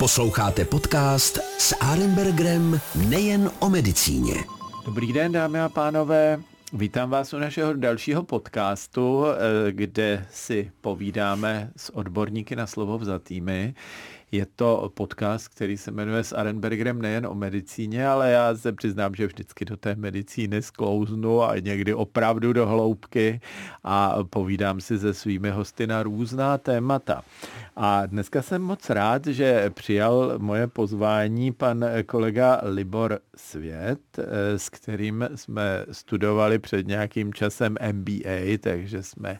Posloucháte podcast s Arenbergerem nejen o medicíně. Dobrý den, dámy a pánové. Vítám vás u našeho dalšího podcastu, eh, kde si povídáme s odborníky na slovo vzatými. Je to podcast, který se jmenuje s Arenbergerem nejen o medicíně, ale já se přiznám, že vždycky do té medicíny sklouznu a někdy opravdu do hloubky a povídám si se svými hosty na různá témata. A dneska jsem moc rád, že přijal moje pozvání pan kolega Libor Svět, s kterým jsme studovali před nějakým časem MBA, takže jsme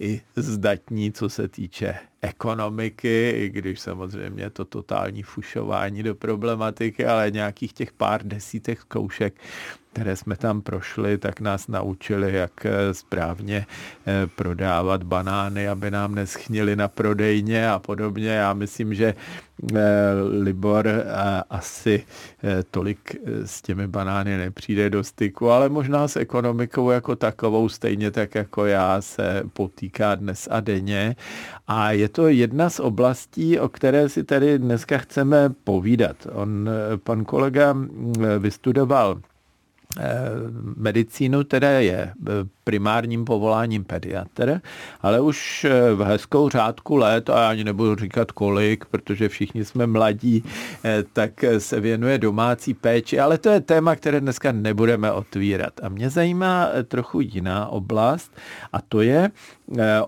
i zdatní, co se týče ekonomiky, i když samozřejmě to totální fušování do problematiky, ale nějakých těch pár desítek zkoušek které jsme tam prošli, tak nás naučili, jak eh, správně eh, prodávat banány, aby nám neschnili na prodejně a podobně. Já myslím, že eh, Libor asi tolik s těmi banány nepřijde do styku, ale možná s ekonomikou jako takovou, stejně tak jako já, se potýká dnes a denně. A je to jedna z oblastí, o které si tady dneska chceme povídat. On, pan kolega mm, vystudoval medicínu, teda je primárním povoláním pediatr, ale už eh, v hezkou řádku let, a já ani nebudu říkat kolik, protože všichni jsme mladí, eh, tak se věnuje domácí péči, ale to je téma, které dneska nebudeme otvírat. A mě zajímá eh, trochu jiná oblast a to je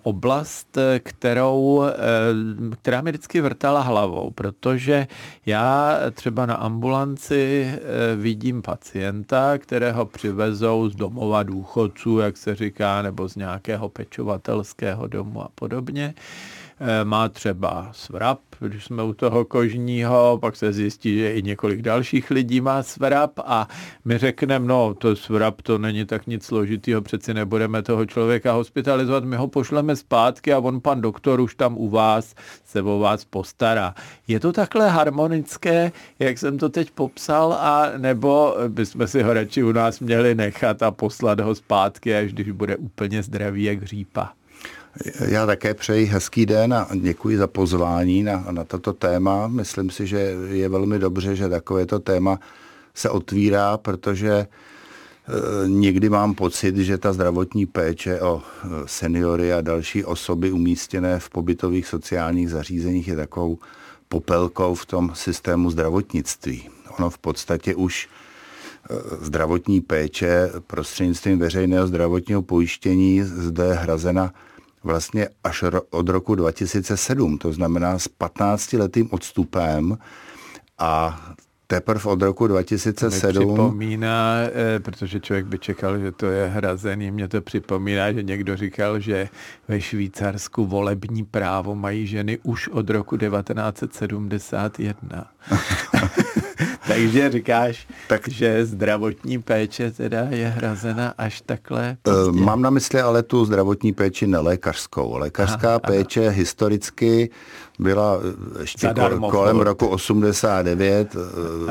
oblast, kterou, která mi vždycky vrtala hlavou, protože já třeba na ambulanci vidím pacienta, kterého přivezou z domova důchodců, jak se říká, nebo z nějakého pečovatelského domu a podobně. Eh, má třeba svrap, když jsme u toho kožního, pak se zjistí, že i několik dalších lidí má svrap a my řekneme, no to svrap to není tak nic složitýho, přeci nebudeme toho člověka hospitalizovat, my ho pošleme zpátky a on pan doktor už tam u vás se o vás postará. Je to takhle harmonické, jak jsem to teď popsal, a nebo bychom si ho radši u nás měli nechat a poslat ho zpátky, až když bude úplně zdravý jak řípa? Já také přeji hezký den a děkuji za pozvání na, na toto téma. Myslím si, že je velmi dobře, že takovéto téma se otvírá, protože e, někdy mám pocit, že ta zdravotní péče o e, seniory a další osoby umístěné v pobytových sociálních zařízeních je takovou popelkou v tom systému zdravotnictví. Ono v podstatě už e, zdravotní péče prostřednictvím veřejného zdravotního pojištění zde hrazena vlastně až od roku 2007, to znamená s 15 letým odstupem a teprve od roku 2007. To připomíná, eh, protože člověk by čekal, že to je hrazený, mě to připomíná, že někdo říkal, že ve Švýcarsku volební právo mají ženy už od roku 1971. Takže říkáš, tak, že zdravotní péče teda je hrazena až takhle eh, pozdě. Mám na mysli ale tu zdravotní péči nelékařskou. Lékařská aha, péče aha. historicky byla eh, ještě Zadarmo, kolem furt. roku 89 eh,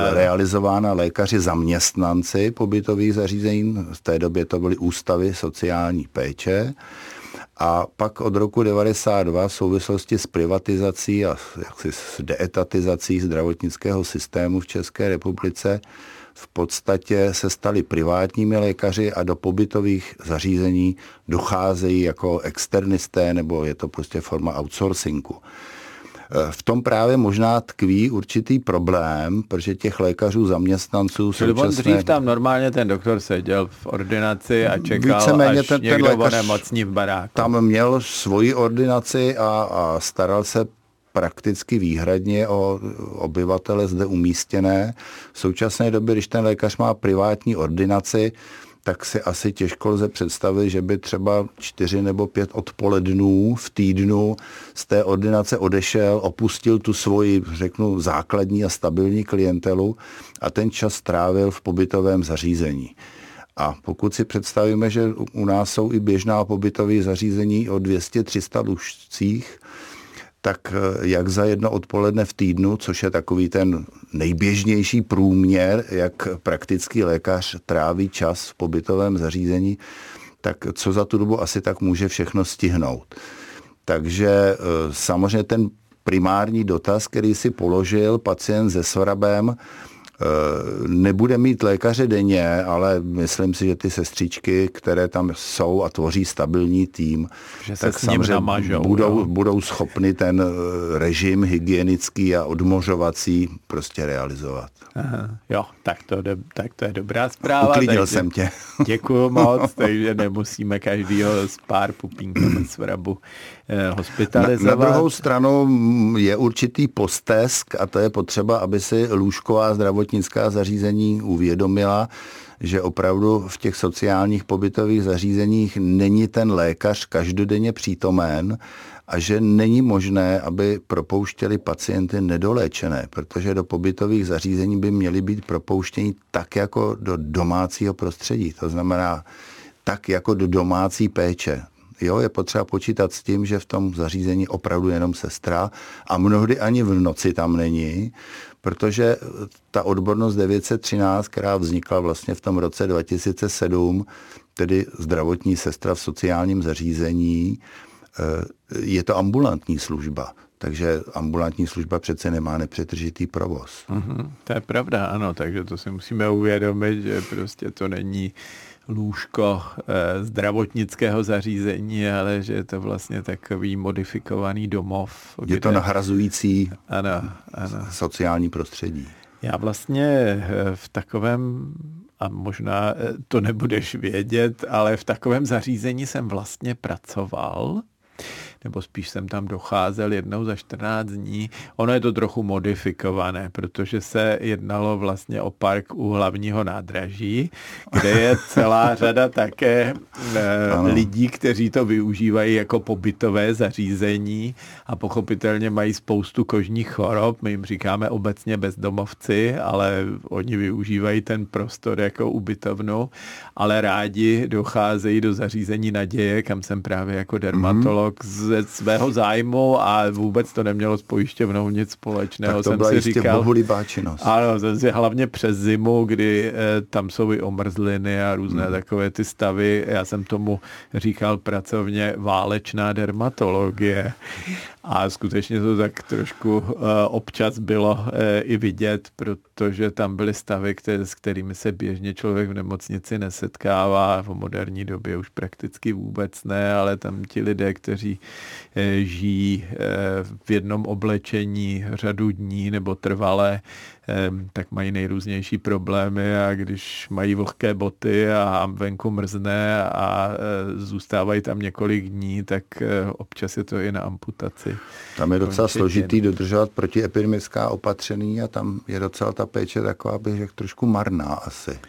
aha. realizována lékaři zaměstnanci pobytových zařízení. V té době to byly ústavy sociální péče. A pak od roku 92 v souvislosti s privatizací a jaksi s deetatizací zdravotnického systému v České republice v podstatě se stali privátními lékaři a do pobytových zařízení docházejí jako externisté nebo je to prostě forma outsourcingu. Eh, v tom právě možná tkví určitý problém, protože těch lékařů, zaměstnanců Čili současné... dřív tam normálně ten doktor seděl v ordinaci a čekal, Víceméně až ten, ten někdo lékař nemocní v baráku. Tam měl svoji ordinaci a, a staral se prakticky výhradně o obyvatele zde umístěné. V současné době, když ten lékař má privátní ordinaci, tak si asi těžko lze představit, že by třeba čtyři nebo pět odpolednů v týdnu z té ordinace odešel, opustil tu svoji, řeknu, základní a stabilní klientelu a ten čas strávil v pobytovém zařízení. A pokud si představíme, že u nás jsou i běžná pobytové zařízení o 200-300 lůžcích, tak eh, jak za jedno odpoledne v týdnu, což je takový ten nejběžnější průměr, jak praktický lékař tráví čas v pobytovém zařízení, tak co za tu dobu asi tak může všechno stihnout. Takže eh, samozřejmě ten primární dotaz, který si položil pacient se sorabem, nebude mít lékaře denně, ale myslím si, že ty sestřičky, které tam jsou a tvoří stabilní tým, že se tak samozřejmě namažou, budou, budou schopny ten eh, režim hygienický a odmořovací prostě realizovat. Aha, jo, tak to, tak to je dobrá zpráva. Uklidnil takže, jsem tě. Děkuju moc, takže nemusíme každýho s pár pupínkami svrabu eh, hospitalizovat. Na, na druhou stranu mm, je určitý postesk a to je potřeba, aby si lůžková zdravotnická zařízení uvědomila, že opravdu v těch sociálních pobytových zařízeních není ten lékař každodenně přítomen a že není možné, aby propouštěli pacienty nedoléčené, protože do pobytových zařízení by měly být propouštěni tak jako do domácího prostředí. To znamená tak jako do domácí péče. Jo, je potřeba počítat s tím, že v tom zařízení opravdu jenom sestra a mnohdy ani v noci tam není, protože ta odbornost 913, která vznikla vlastně v tom roce 2007, tedy zdravotní sestra v sociálním zařízení, eh, je to ambulantní služba. Takže ambulantní služba přece nemá nepřetržitý provoz. Mm-hmm, to je pravda, ano, takže to si musíme uvědomit, že prostě to není lůžko eh, zdravotnického zařízení, ale že je to vlastně takový modifikovaný domov. Kde... Je to nahrazující ano, ano. sociální prostředí. Já vlastně eh, v takovém, a možná eh, to nebudeš vědět, ale v takovém zařízení jsem vlastně pracoval nebo spíš jsem tam docházel jednou za 14 dní. Ono je to trochu modifikované, protože se jednalo vlastně o park u hlavního nádraží, kde je celá řada také e, lidí, kteří to využívají jako pobytové zařízení a pochopitelně mají spoustu kožních chorob. My jim říkáme obecně bezdomovci, ale oni využívají ten prostor jako ubytovnu, ale rádi docházejí do zařízení naděje, kam jsem právě jako dermatolog mm-hmm. z ze svého zájmu a vůbec to nemělo s pojišťovnou nic společného. Tak to jsem byla si říkal, činnost. Ano, jsem si hlavně přes zimu, kdy eh, tam jsou i omrzliny a různé hmm. takové ty stavy. Já jsem tomu říkal pracovně válečná dermatologie. A skutečně to tak trošku uh, občas bylo uh, i vidět, protože tam byly stavy, které, s kterými se běžně člověk v nemocnici nesetkává. V moderní době už prakticky vůbec ne, ale tam ti lidé, kteří uh, žijí v jednom oblečení řadu dní nebo trvalé, tak mají nejrůznější problémy a když mají vlhké boty a venku mrzne a e, zůstávají tam několik dní, tak e, občas je to i na amputaci. Tam je docela složitý dodržovat protiepidemická opatření a tam je docela ta péče taková, bych řekl, trošku marná asi.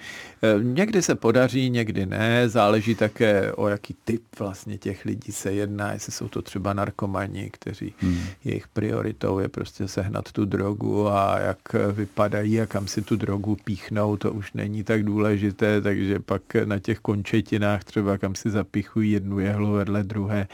Eh, někdy se podaří, někdy ne, záleží také o jaký typ vlastně těch lidí se jedná, jestli jsou to třeba narkomani, kteří hmm. jejich prioritou je prostě sehnat tu drogu a jak vypadají a kam si tu drogu píchnou, to už není tak důležité, takže pak na těch končetinách třeba kam si zapichují jednu jehlu vedle druhé,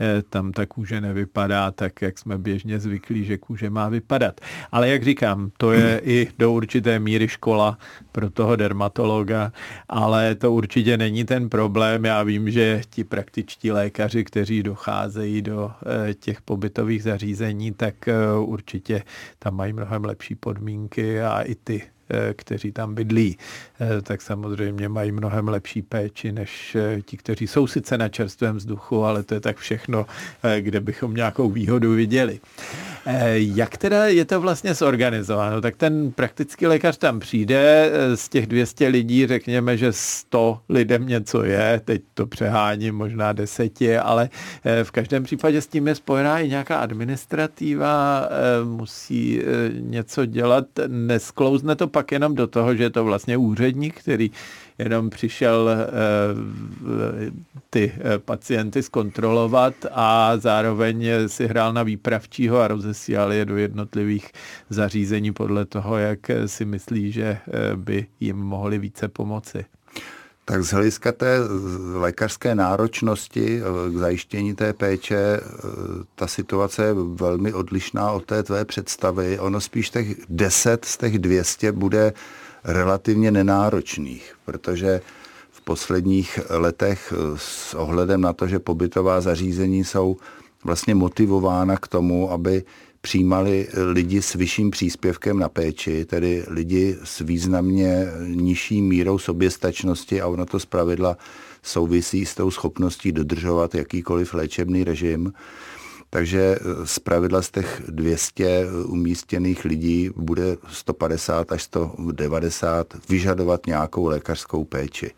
eh, tam ta kůže nevypadá tak, jak jsme běžně zvyklí, že kůže má vypadat. Ale jak říkám, to je i do určité míry škola pro toho dermatologa, droga, ale to určitě není ten problém. Já vím, že ti praktičtí lékaři, kteří docházejí do eh, těch pobytových zařízení, tak eh, určitě tam mají mnohem lepší podmínky a i ty kteří tam bydlí, eh, tak samozřejmě mají mnohem lepší péči než eh, ti, kteří jsou sice na čerstvém vzduchu, ale to je tak všechno, kde bychom nějakou výhodu viděli. Jak teda je to vlastně zorganizováno? Tak ten praktický lékař tam přijde, z těch 200 lidí řekněme, že 100 lidem něco je, teď to přeháním, možná deseti, ale v každém případě s tím je spojená i nějaká administrativa, musí něco dělat, nesklouzne to pak jenom do toho, že je to vlastně úředník, který jenom přišel eh, ty eh, pacienty zkontrolovat a zároveň si hrál na výpravčího a rozesílal je do jednotlivých zařízení podle toho, jak si myslí, že eh, by jim mohli více pomoci. Tak z hlediska té lékařské náročnosti k zajištění té péče, ta situace je velmi odlišná od té tvé představy. Ono spíš těch 10 z těch 200 bude relativně nenáročných, protože v posledních letech s ohledem na to, že pobytová zařízení jsou vlastně motivována k tomu, aby přijímali lidi s vyšším příspěvkem na péči, tedy lidi s významně nižší mírou soběstačnosti a ono to zpravidla souvisí s tou schopností dodržovat jakýkoliv léčebný režim. Takže z pravidla z těch 200 umístěných lidí bude 150 až 190 vyžadovat nějakou lékařskou péči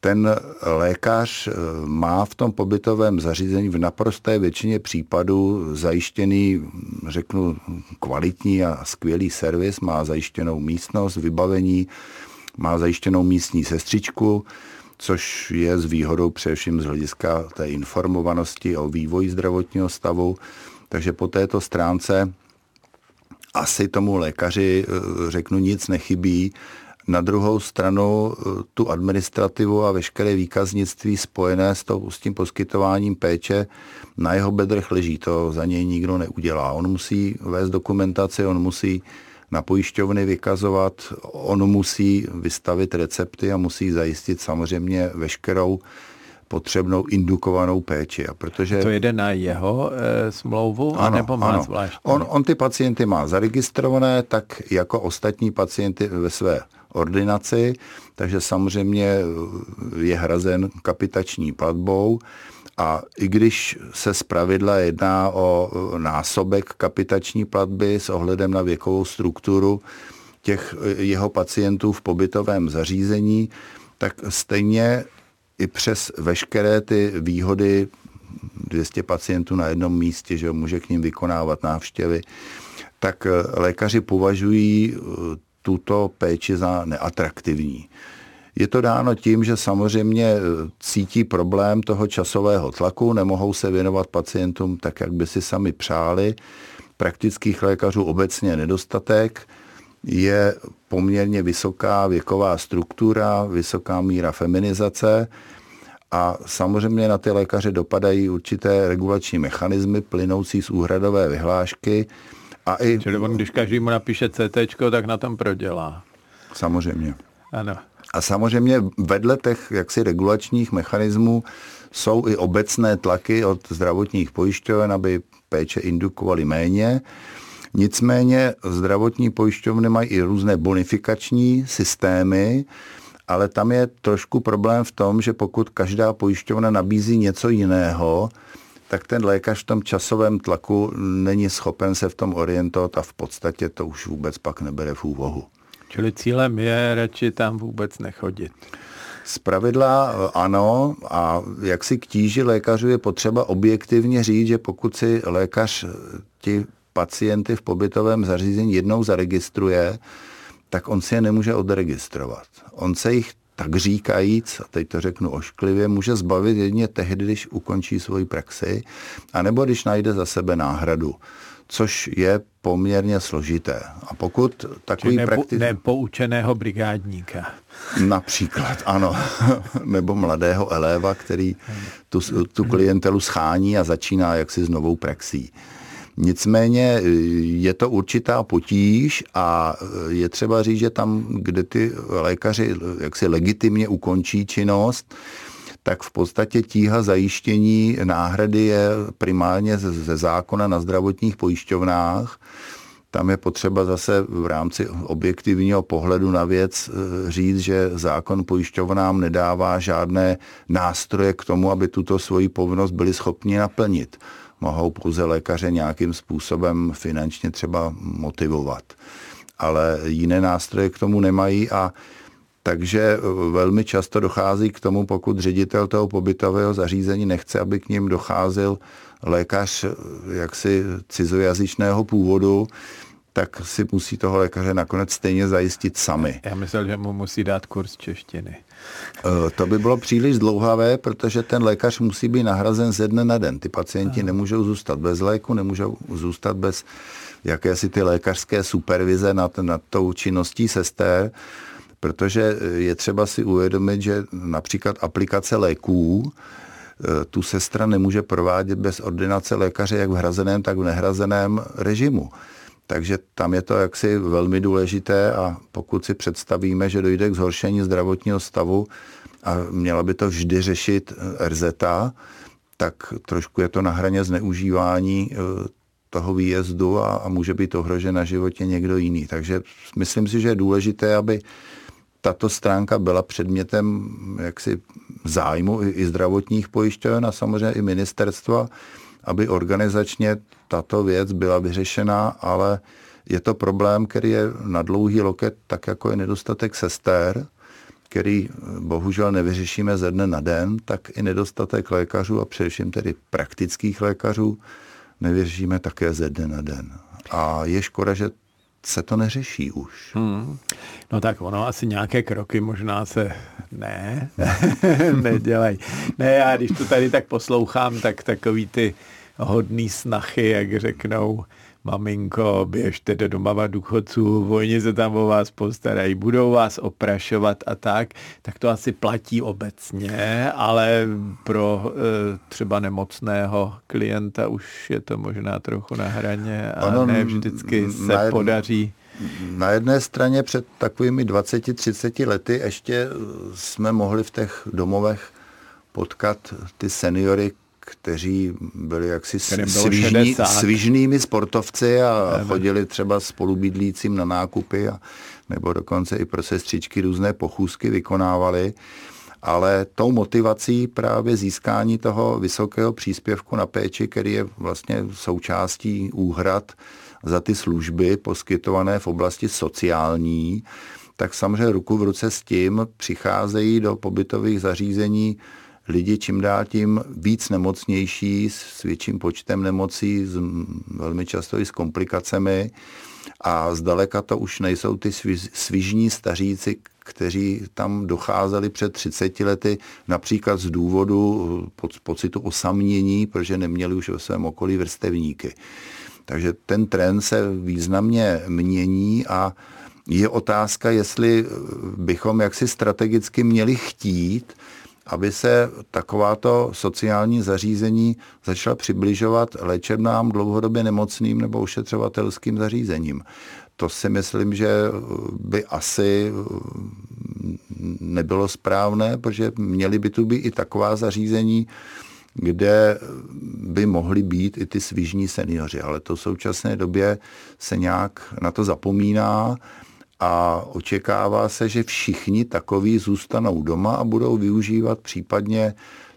ten lékař eh, má v tom pobytovém zařízení v naprosté většině případů zajištěný, řeknu, kvalitní a skvělý servis, má zajištěnou místnost, vybavení, má zajištěnou místní sestřičku, což je s výhodou především z hlediska té informovanosti o vývoji zdravotního stavu. Takže po této stránce asi tomu lékaři, eh, řeknu, nic nechybí na druhou stranu eh, tu administrativu a veškeré výkaznictví spojené s, to, s tím poskytováním péče na jeho bedrech leží. To za něj nikdo neudělá. On musí vést dokumentaci, on musí na pojišťovny vykazovat, on musí vystavit recepty a musí zajistit samozřejmě veškerou potřebnou indukovanou péči. A protože... To jede na jeho e, smlouvu, ano, nebo má ano. On, on ty pacienty má zaregistrované, tak jako ostatní pacienty ve své ordinaci, takže samozřejmě je hrazen kapitační platbou. A i když se zpravidla jedná o násobek kapitační platby s ohledem na věkovou strukturu těch jeho pacientů v pobytovém zařízení, tak stejně i přes veškeré ty výhody 200 pacientů na jednom místě, že může k ním vykonávat návštěvy, tak lékaři považují tuto péči za neatraktivní. Je to dáno tím, že samozřejmě e, cítí problém toho časového tlaku, nemohou se věnovat pacientům tak, jak by si sami přáli. Praktických lékařů obecně nedostatek, je poměrně vysoká věková struktura, vysoká míra feminizace a samozřejmě na ty lékaře dopadají určité regulační mechanismy plynoucí z úhradové vyhlášky, a i... Čili on, když každý mu napíše CT, tak na tom prodělá. Samozřejmě. Ano. A samozřejmě vedle těch jaksi regulačních mechanismů jsou i obecné tlaky od zdravotních pojišťoven, aby péče indukovaly méně. Nicméně zdravotní pojišťovny mají i různé bonifikační systémy, ale tam je trošku problém v tom, že pokud každá pojišťovna nabízí něco jiného, tak ten lékař v tom časovém tlaku není schopen se v tom orientovat a v podstatě to už vůbec pak nebere v úvahu. Čili cílem je radši tam vůbec nechodit. Z pravidla eh, ano a jak si k tíži lékařů je potřeba objektivně říct, že pokud si lékař eh, ti pacienty v pobytovém zařízení jednou zaregistruje, tak on si je nemůže odregistrovat. On se jich tak říkajíc, a teď to řeknu ošklivě, může zbavit jedně tehdy, když ukončí svoji praxi, anebo když najde za sebe náhradu což je poměrně složité. A pokud takový nepo, praktik... Nepoučeného brigádníka. Například, ano. Nebo mladého eléva, který tu, tu klientelu schání a začíná jaksi s novou praxí. Nicméně eh, je to určitá potíž a eh, je třeba říct, že tam, kde ty lékaři eh, jaksi legitimně ukončí činnost, tak v podstatě tíha zajištění náhrady je primárně ze zákona na zdravotních pojišťovnách. Tam je potřeba zase v rámci objektivního pohledu na věc říct, že zákon pojišťovnám nedává žádné nástroje k tomu, aby tuto svoji povinnost byli schopni naplnit mohou pouze lékaře nějakým způsobem finančně třeba motivovat. Ale jiné nástroje k tomu nemají a takže velmi často dochází k tomu, pokud ředitel toho pobytového zařízení nechce, aby k ním docházel lékař jaksi cizojazyčného původu, tak si musí toho lékaře nakonec stejně zajistit sami. Já myslel, že mu musí dát kurz češtiny. Eh, to by bylo příliš dlouhavé, protože ten lékař musí být nahrazen ze dne na den. Ty pacienti nemůžou zůstat bez léku, nemůžou zůstat bez jakési ty lékařské supervize nad, nad tou činností sesté, protože je třeba si uvědomit, že například aplikace léků eh, tu sestra nemůže provádět bez ordinace lékaře jak v hrazeném, tak v nehrazeném režimu. Takže tam je to jaksi velmi důležité a pokud si představíme, že dojde k zhoršení zdravotního stavu a měla by to vždy řešit RZ, tak trošku je to na hraně zneužívání eh, toho výjezdu a, a může být ohrožen na životě někdo jiný. Takže myslím si, že je důležité, aby tato stránka byla předmětem jaksi zájmu i, i zdravotních pojišťoven a samozřejmě i ministerstva, aby organizačně tato věc byla vyřešena, ale je to problém, který je na dlouhý loket, tak jako je nedostatek sester, který bohužel nevyřešíme ze dne na den, tak i nedostatek lékařů a především tedy praktických lékařů nevyřešíme také ze dne na den. A je škoda, že se to neřeší už. Hmm. No tak ono asi nějaké kroky možná se ne, nedělají. Ne, já když to tady tak poslouchám, tak takový ty hodný snachy, jak řeknou, maminko, běžte do domova důchodců, oni se tam o vás postarají, budou vás oprašovat a tak, tak to asi platí obecně, ale pro e, třeba nemocného klienta už je to možná trochu na hraně a ano, ne vždycky se na podaří. Na jedné straně před takovými 20-30 lety ještě jsme mohli v těch domovech potkat ty seniory, kteří byli jaksi svižní, svižnými sportovci a Eme. chodili třeba spolubydlícím na nákupy a, nebo dokonce i pro sestřičky různé pochůzky vykonávali. Ale tou motivací právě získání toho vysokého příspěvku na péči, který je vlastně součástí úhrad za ty služby poskytované v oblasti sociální, tak samozřejmě ruku v ruce s tím přicházejí do pobytových zařízení lidi čím dál tím víc nemocnější, s větším počtem nemocí, s, velmi často i s komplikacemi. A zdaleka to už nejsou ty svižní staříci, kteří tam docházeli před 30 lety například z důvodu pocitu osamění, protože neměli už ve svém okolí vrstevníky. Takže ten trend se významně mění a je otázka, jestli bychom jaksi strategicky měli chtít, aby se takováto sociální zařízení začala přibližovat léčebnám dlouhodobě nemocným nebo ušetřovatelským zařízením. To si myslím, že by asi nebylo správné, protože měly by tu být i taková zařízení, kde by mohli být i ty svižní seniori, ale to v současné době se nějak na to zapomíná a očekává se, že všichni takoví zůstanou doma a budou využívat případně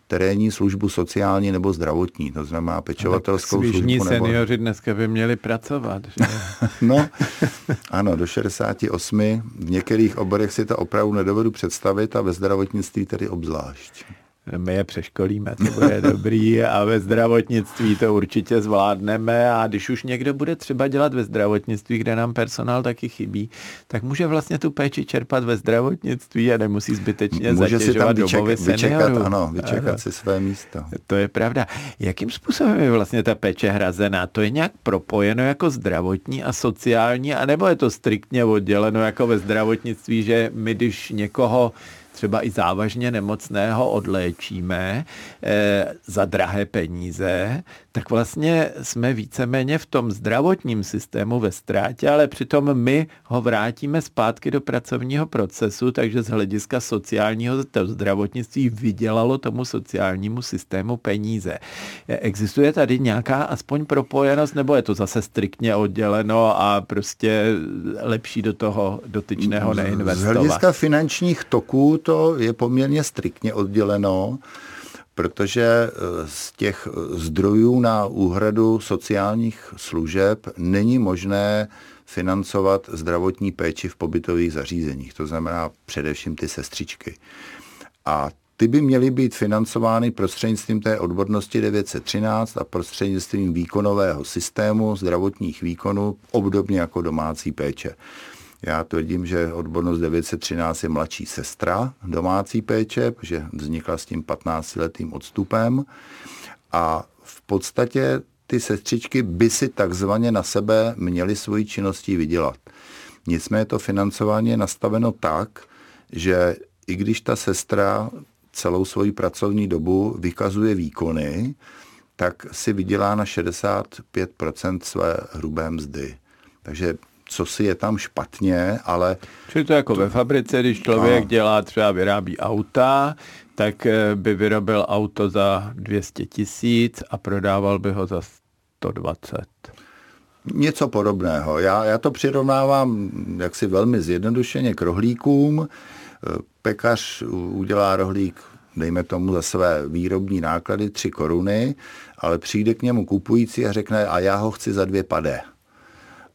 terénní službu sociální nebo zdravotní, to znamená pečovatelskou službu. Nebo... seniori dneska by měli pracovat. Že? no, ano, do 68. V některých oborech si to opravdu nedovedu představit a ve zdravotnictví tedy obzvlášť my je přeškolíme, to bude dobrý a ve zdravotnictví to určitě zvládneme a když už někdo bude třeba dělat ve zdravotnictví, kde nám personál taky chybí, tak může vlastně tu péči čerpat ve zdravotnictví a nemusí zbytečně může zatěžovat si tam vyček, vyčekat, ano, vyčekat ano. si své místo. To je pravda. Jakým způsobem je vlastně ta péče hrazená? To je nějak propojeno jako zdravotní a sociální, anebo je to striktně odděleno jako ve zdravotnictví, že my když někoho třeba i závažně nemocného odléčíme e, za drahé peníze, tak vlastně jsme víceméně v tom zdravotním systému ve ztrátě, ale přitom my ho vrátíme zpátky do pracovního procesu, takže z hlediska sociálního to zdravotnictví vydělalo tomu sociálnímu systému peníze. Eh, existuje tady nějaká aspoň propojenost, nebo je to zase striktně odděleno a prostě lepší do toho dotyčného neinvestovat? Z hlediska finančních toků to je poměrně striktně odděleno, protože eh, z těch zdrojů na úhradu sociálních služeb není možné financovat zdravotní péči v pobytových zařízeních, to znamená především ty sestřičky. A ty by měly být financovány prostřednictvím té odbornosti 913 a prostřednictvím výkonového systému zdravotních výkonů, obdobně jako domácí péče. Já tvrdím, že odbornost 913 je mladší sestra domácí péče, protože vznikla s tím 15-letým odstupem a v podstatě ty sestřičky by si takzvaně na sebe měly svoji činností vydělat. Nicméně to financování je nastaveno tak, že i když ta sestra celou svoji pracovní dobu vykazuje výkony, tak si vydělá na 65% své hrubé mzdy. Takže co si je tam špatně, ale... Čili to jako to... ve fabrice, když člověk a... dělá, třeba vyrábí auta, tak eh, by vyrobil auto za 200 tisíc a prodával by ho za 120. Něco podobného. Já, já to přirovnávám jaksi velmi zjednodušeně k rohlíkům. Pekař udělá rohlík, dejme tomu za své výrobní náklady 3 koruny, ale přijde k němu kupující a řekne, a já ho chci za dvě padé.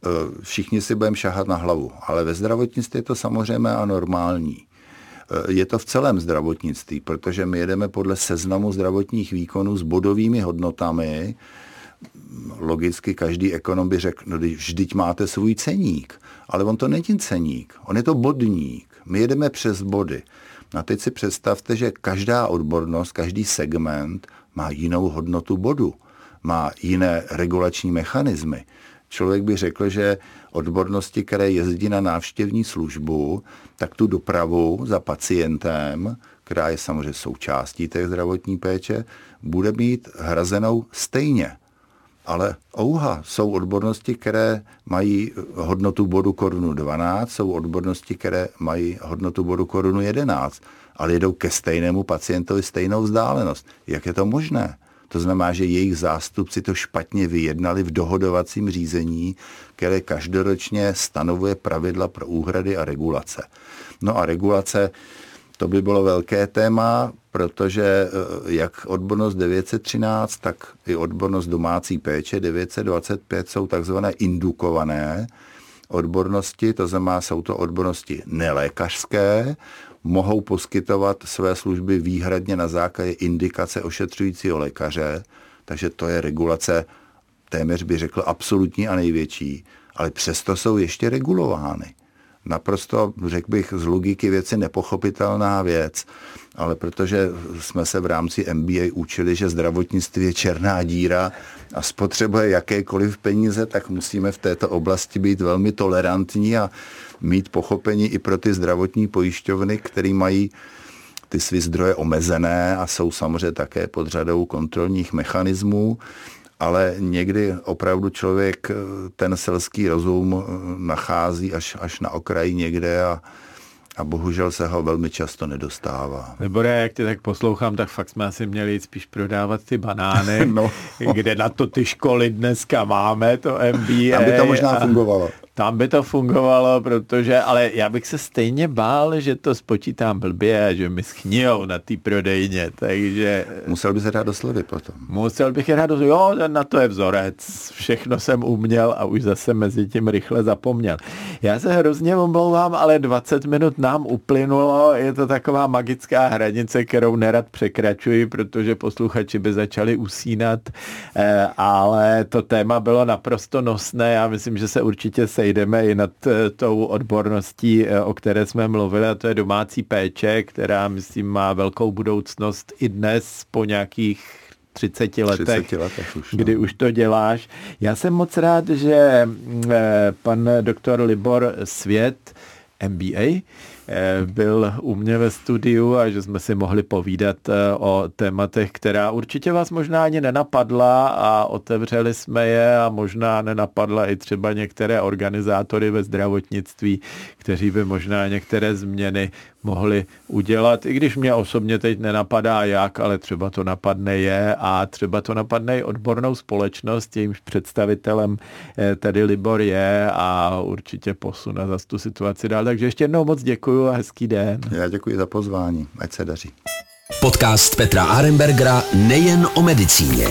E, všichni si budeme šahat na hlavu, ale ve zdravotnictví je to samozřejmě a normální. E, je to v celém zdravotnictví, protože my jedeme podle seznamu zdravotních výkonů s bodovými hodnotami, logicky každý ekonom by řekl, no vždyť máte svůj ceník. Ale on to není ceník, on je to bodník. My jedeme přes body. A teď si představte, že každá odbornost, každý segment má jinou hodnotu bodu, má jiné regulační mechanismy. Člověk by řekl, že odbornosti, které jezdí na návštěvní službu, tak tu dopravu za pacientem, která je samozřejmě součástí té zdravotní péče, bude mít hrazenou stejně ale ouha, jsou odbornosti, které mají hodnotu bodu korunu 12, jsou odbornosti, které mají hodnotu bodu korunu 11, ale jedou ke stejnému pacientovi stejnou vzdálenost. Jak je to možné? To znamená, že jejich zástupci to špatně vyjednali v dohodovacím řízení, které každoročně stanovuje pravidla pro úhrady a regulace. No a regulace, to by bylo velké téma, protože eh, jak odbornost 913, tak i odbornost domácí péče 925 jsou takzvané indukované odbornosti, to znamená, jsou to odbornosti nelékařské, mohou poskytovat své služby výhradně na základě indikace ošetřujícího lékaře, takže to je regulace téměř by řekl absolutní a největší, ale přesto jsou ještě regulovány naprosto, řekl bych, z logiky věci nepochopitelná věc, ale protože jsme se v rámci MBA učili, že zdravotnictví je černá díra a spotřebuje jakékoliv peníze, tak musíme v této oblasti být velmi tolerantní a mít pochopení i pro ty zdravotní pojišťovny, které mají ty své zdroje omezené a jsou samozřejmě také pod řadou kontrolních mechanismů ale někdy opravdu člověk eh, ten selský rozum eh, nachází až, až na okraji někde a, a bohužel se ho velmi často nedostává. Nebo jak tě tak poslouchám, tak fakt jsme asi měli jít spíš prodávat ty banány, no. kde na to ty školy dneska máme, to MBA. Aby to možná fungovalo. Tam by to fungovalo, protože, ale já bych se stejně bál, že to spočítám blbě a že mi schnijou na té prodejně, takže... Musel bys hrát do slovy potom. Musel bych hrát do slovy, jo, na to je vzorec, všechno jsem uměl a už zase mezi tím rychle zapomněl. Já se hrozně omlouvám, ale 20 minut nám uplynulo, je to taková magická hranice, kterou nerad překračuji, protože posluchači by začali usínat, eh, ale to téma bylo naprosto nosné, já myslím, že se určitě se sejdeme i nad eh, tou odborností, eh, o které jsme mluvili, a to je domácí péče, která, myslím, má velkou budoucnost i dnes po nějakých 30 letech, 30 letech už, no. kdy už to děláš. Já jsem moc rád, že eh, pan doktor Libor Svět, MBA, byl u mě ve studiu a že jsme si mohli povídat eh, o tématech, která určitě vás možná ani nenapadla a otevřeli jsme je a možná nenapadla i třeba některé organizátory ve zdravotnictví, kteří by možná některé změny mohli udělat, i když mě osobně teď nenapadá jak, ale třeba to napadne je a třeba to napadne i odbornou společnost, jejímž představitelem eh, tady Libor je a určitě posune za tu situaci dál. Takže ještě jednou moc děkuji a hezký den. Já děkuji za pozvání, ať se daří. Podcast Petra Arembergera nejen o medicíně.